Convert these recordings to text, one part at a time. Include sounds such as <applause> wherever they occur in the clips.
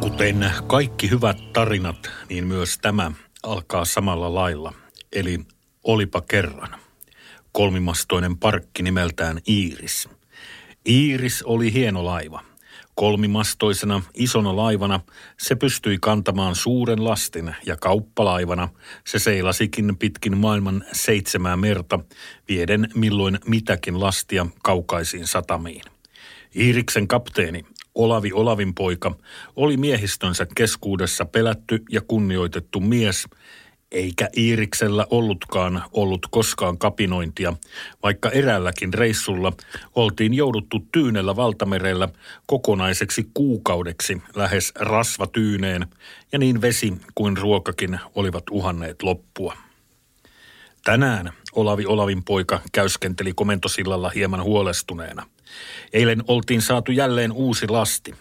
Kuten kaikki hyvät tarinat, niin myös tämä alkaa samalla lailla. Eli olipa kerran. Kolmimastoinen parkki nimeltään Iiris. Iiris oli hieno laiva. Kolmimastoisena isona laivana se pystyi kantamaan suuren lastin ja kauppalaivana se seilasikin pitkin maailman seitsemää merta, vieden milloin mitäkin lastia kaukaisiin satamiin. Iiriksen kapteeni Olavi Olavin poika oli miehistönsä keskuudessa pelätty ja kunnioitettu mies, eikä Iiriksellä ollutkaan ollut koskaan kapinointia, vaikka eräälläkin reissulla oltiin jouduttu tyynellä valtamerellä kokonaiseksi kuukaudeksi lähes rasvatyyneen, ja niin vesi kuin ruokakin olivat uhanneet loppua. Tänään Olavi Olavin poika käyskenteli komentosillalla hieman huolestuneena – Eilen oltiin saatu jälleen uusi lasti.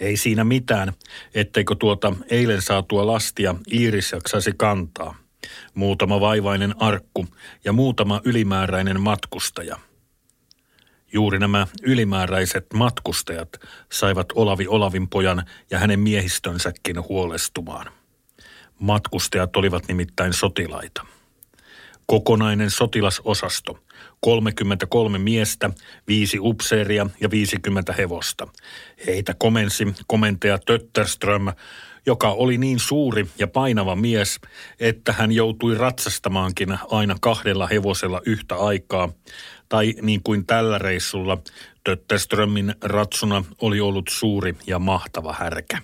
Ei siinä mitään, etteikö tuota eilen saatua lastia Iiris jaksaisi kantaa. Muutama vaivainen arkku ja muutama ylimääräinen matkustaja. Juuri nämä ylimääräiset matkustajat saivat Olavi Olavin pojan ja hänen miehistönsäkin huolestumaan. Matkustajat olivat nimittäin sotilaita. Kokonainen sotilasosasto, 33 miestä, viisi upseeria ja 50 hevosta. Heitä komensi komentaja Tötterström, joka oli niin suuri ja painava mies, että hän joutui ratsastamaankin aina kahdella hevosella yhtä aikaa. Tai niin kuin tällä reissulla, Tötterströmin ratsuna oli ollut suuri ja mahtava härkä.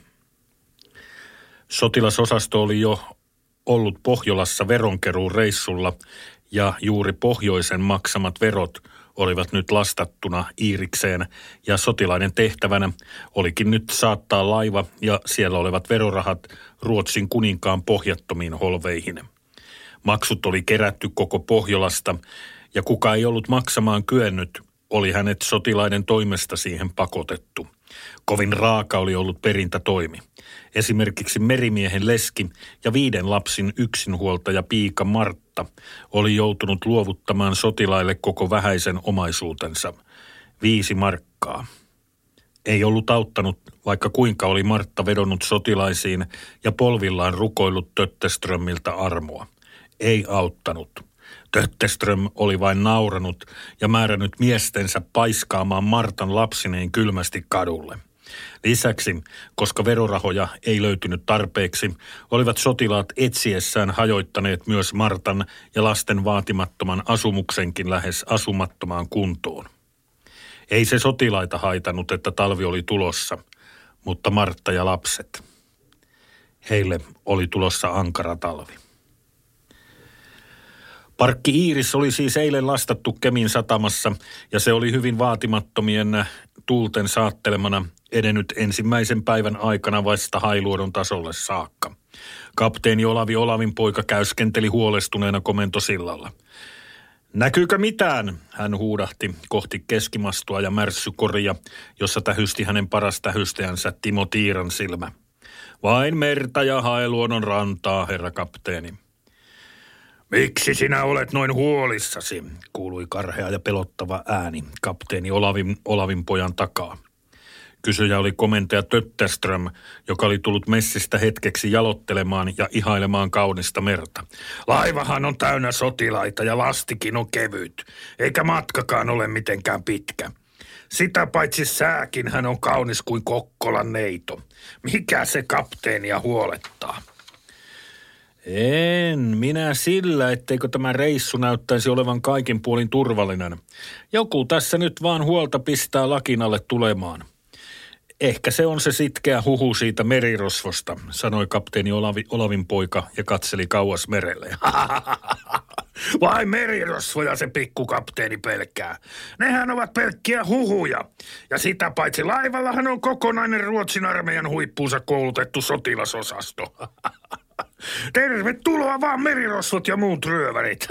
Sotilasosasto oli jo ollut Pohjolassa veronkeruun reissulla ja juuri pohjoisen maksamat verot olivat nyt lastattuna Iirikseen ja sotilaiden tehtävänä olikin nyt saattaa laiva ja siellä olevat verorahat Ruotsin kuninkaan pohjattomiin holveihin. Maksut oli kerätty koko Pohjolasta ja kuka ei ollut maksamaan kyennyt, oli hänet sotilaiden toimesta siihen pakotettu – Kovin raaka oli ollut perintätoimi. Esimerkiksi merimiehen leski ja viiden lapsin yksinhuoltaja piika Martta oli joutunut luovuttamaan sotilaille koko vähäisen omaisuutensa. Viisi markkaa. Ei ollut auttanut, vaikka kuinka oli Martta vedonnut sotilaisiin ja polvillaan rukoillut Tötteströmmiltä armoa. Ei auttanut. Tötteström oli vain nauranut ja määrännyt miestensä paiskaamaan Martan lapsineen kylmästi kadulle. Lisäksi, koska verorahoja ei löytynyt tarpeeksi, olivat sotilaat etsiessään hajoittaneet myös Martan ja lasten vaatimattoman asumuksenkin lähes asumattomaan kuntoon. Ei se sotilaita haitanut, että talvi oli tulossa, mutta Martta ja lapset. Heille oli tulossa ankara talvi. Parkki Iiris oli siis eilen lastattu Kemin satamassa ja se oli hyvin vaatimattomien tuulten saattelemana edennyt ensimmäisen päivän aikana vasta Hailuodon tasolle saakka. Kapteeni Olavi Olavin poika käyskenteli huolestuneena komentosillalla. Näkyykö mitään? Hän huudahti kohti keskimastua ja märssykoria, jossa tähysti hänen paras tähystäjänsä Timo Tiiran silmä. Vain merta ja Hailuodon rantaa, herra kapteeni. Miksi sinä olet noin huolissasi, kuului karhea ja pelottava ääni kapteeni Olavin, Olavin pojan takaa. Kysyjä oli komentaja Tötterström, joka oli tullut messistä hetkeksi jalottelemaan ja ihailemaan kaunista merta. Laivahan on täynnä sotilaita ja lastikin on kevyt, eikä matkakaan ole mitenkään pitkä. Sitä paitsi sääkin hän on kaunis kuin Kokkolan neito. Mikä se kapteenia huolettaa? En minä sillä, etteikö tämä reissu näyttäisi olevan kaikin puolin turvallinen. Joku tässä nyt vaan huolta pistää lakinalle tulemaan. Ehkä se on se sitkeä huhu siitä merirosvosta, sanoi kapteeni Olavi, Olavin poika ja katseli kauas merelle. <laughs> Vai merirosvoja se pikkukapteeni pelkää. Nehän ovat pelkkiä huhuja. Ja sitä paitsi laivallahan on kokonainen Ruotsin armeijan huippuunsa koulutettu sotilasosasto. <laughs> Tervetuloa vaan merirosvot ja muut ryövärit,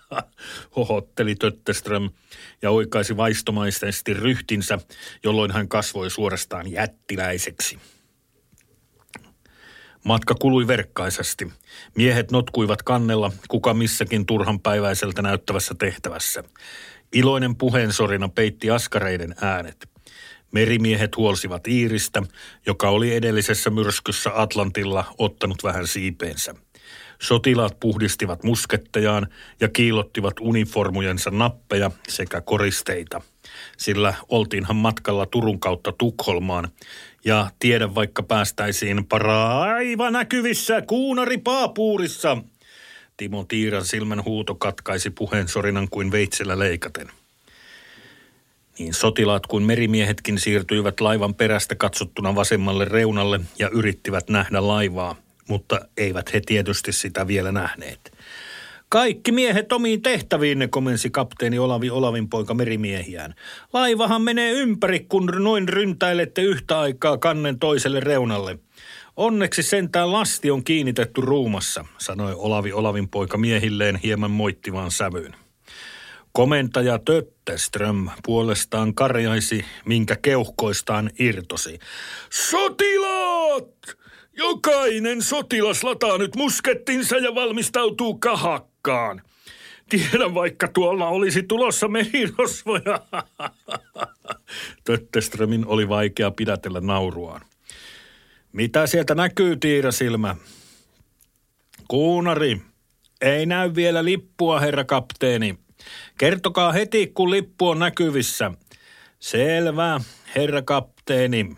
<laughs> hohotteli Tötteström ja oikaisi vaistomaisesti ryhtinsä, jolloin hän kasvoi suorastaan jättiläiseksi. Matka kului verkkaisesti. Miehet notkuivat kannella, kuka missäkin turhan päiväiseltä näyttävässä tehtävässä. Iloinen puheensorina peitti askareiden äänet. Merimiehet huolsivat Iiristä, joka oli edellisessä myrskyssä Atlantilla ottanut vähän siipeensä. Sotilaat puhdistivat muskettejaan ja kiilottivat uniformujensa nappeja sekä koristeita. Sillä oltiinhan matkalla Turun kautta Tukholmaan. Ja tiedä vaikka päästäisiin paraiva näkyvissä kuunari paapuurissa. Timo Tiiran silmän huuto katkaisi puheen sorinan kuin veitsellä leikaten. Niin sotilaat kuin merimiehetkin siirtyivät laivan perästä katsottuna vasemmalle reunalle ja yrittivät nähdä laivaa, mutta eivät he tietysti sitä vielä nähneet. Kaikki miehet omiin tehtäviin, ne komensi kapteeni Olavi Olavin poika merimiehiään. Laivahan menee ympäri, kun noin ryntäilette yhtä aikaa kannen toiselle reunalle. Onneksi sentään lasti on kiinnitetty ruumassa, sanoi Olavi Olavin poika miehilleen hieman moittivaan sävyyn. Komentaja Tötteström puolestaan karjaisi, minkä keuhkoistaan irtosi. Sotilaat! Jokainen sotilas lataa nyt muskettinsa ja valmistautuu kahakkaan. Tiedän, vaikka tuolla olisi tulossa merirosvoja. <laughs> Tötteströmin oli vaikea pidätellä nauruaan. Mitä sieltä näkyy, Tiirasilmä? Kuunari, ei näy vielä lippua, herra kapteeni. Kertokaa heti, kun lippu on näkyvissä. Selvä, herra kapteeni.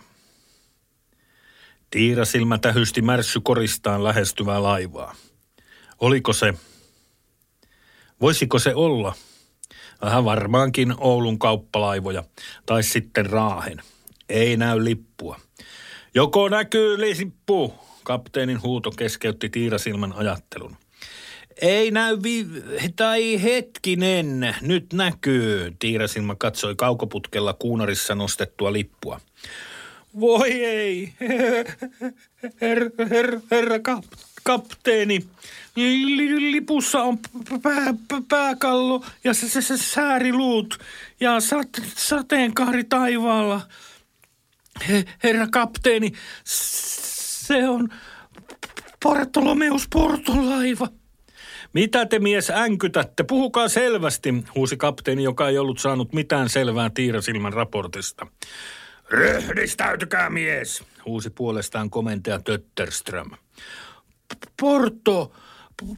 Tiirasilmä tähysti märssykoristaan lähestyvää laivaa. Oliko se? Voisiko se olla? Vähän varmaankin Oulun kauppalaivoja tai sitten Raahen. Ei näy lippua. Joko näkyy lippu? Kapteenin huuto keskeytti Tiirasilmän ajattelun. Ei näy vi- tai hetkinen, nyt näkyy. Tiirasilmä katsoi kaukoputkella kuunarissa nostettua lippua. Voi ei, herra her, her, kap, kapteeni. Lipussa on pää, pääkallo ja se, se, se sääriluut ja sat, sateenkaari taivaalla. He, herra kapteeni, se on Bartolomeus Porton laiva. Mitä te mies änkytätte? Puhukaa selvästi, huusi kapteeni, joka ei ollut saanut mitään selvää Tiirasilmän raportista. Ryhdistäytykää mies, huusi puolestaan komentaja Tötterström. Porto,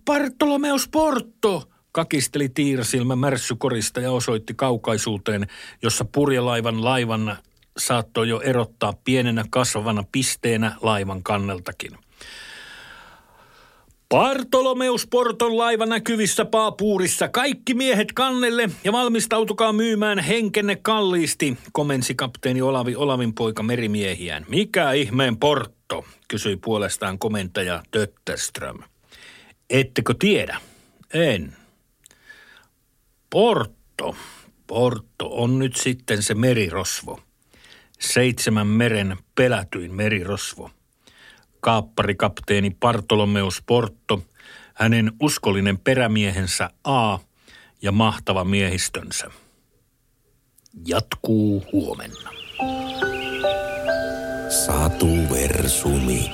Bartolomeus Porto, kakisteli Tiirasilmä märssykorista ja osoitti kaukaisuuteen, jossa purjelaivan laivan saattoi jo erottaa pienenä kasvavana pisteenä laivan kanneltakin. Bartolomeus Porton laiva näkyvissä paapuurissa. Kaikki miehet kannelle ja valmistautukaa myymään henkenne kalliisti, komensi kapteeni Olavi Olavin poika merimiehiään. Mikä ihmeen Porto, kysyi puolestaan komentaja Tötterström. Ettekö tiedä? En. Porto. Porto on nyt sitten se merirosvo. Seitsemän meren pelätyin merirosvo – kaapparikapteeni Bartolomeus Porto, hänen uskollinen perämiehensä A ja mahtava miehistönsä. Jatkuu huomenna. Satu Versumi.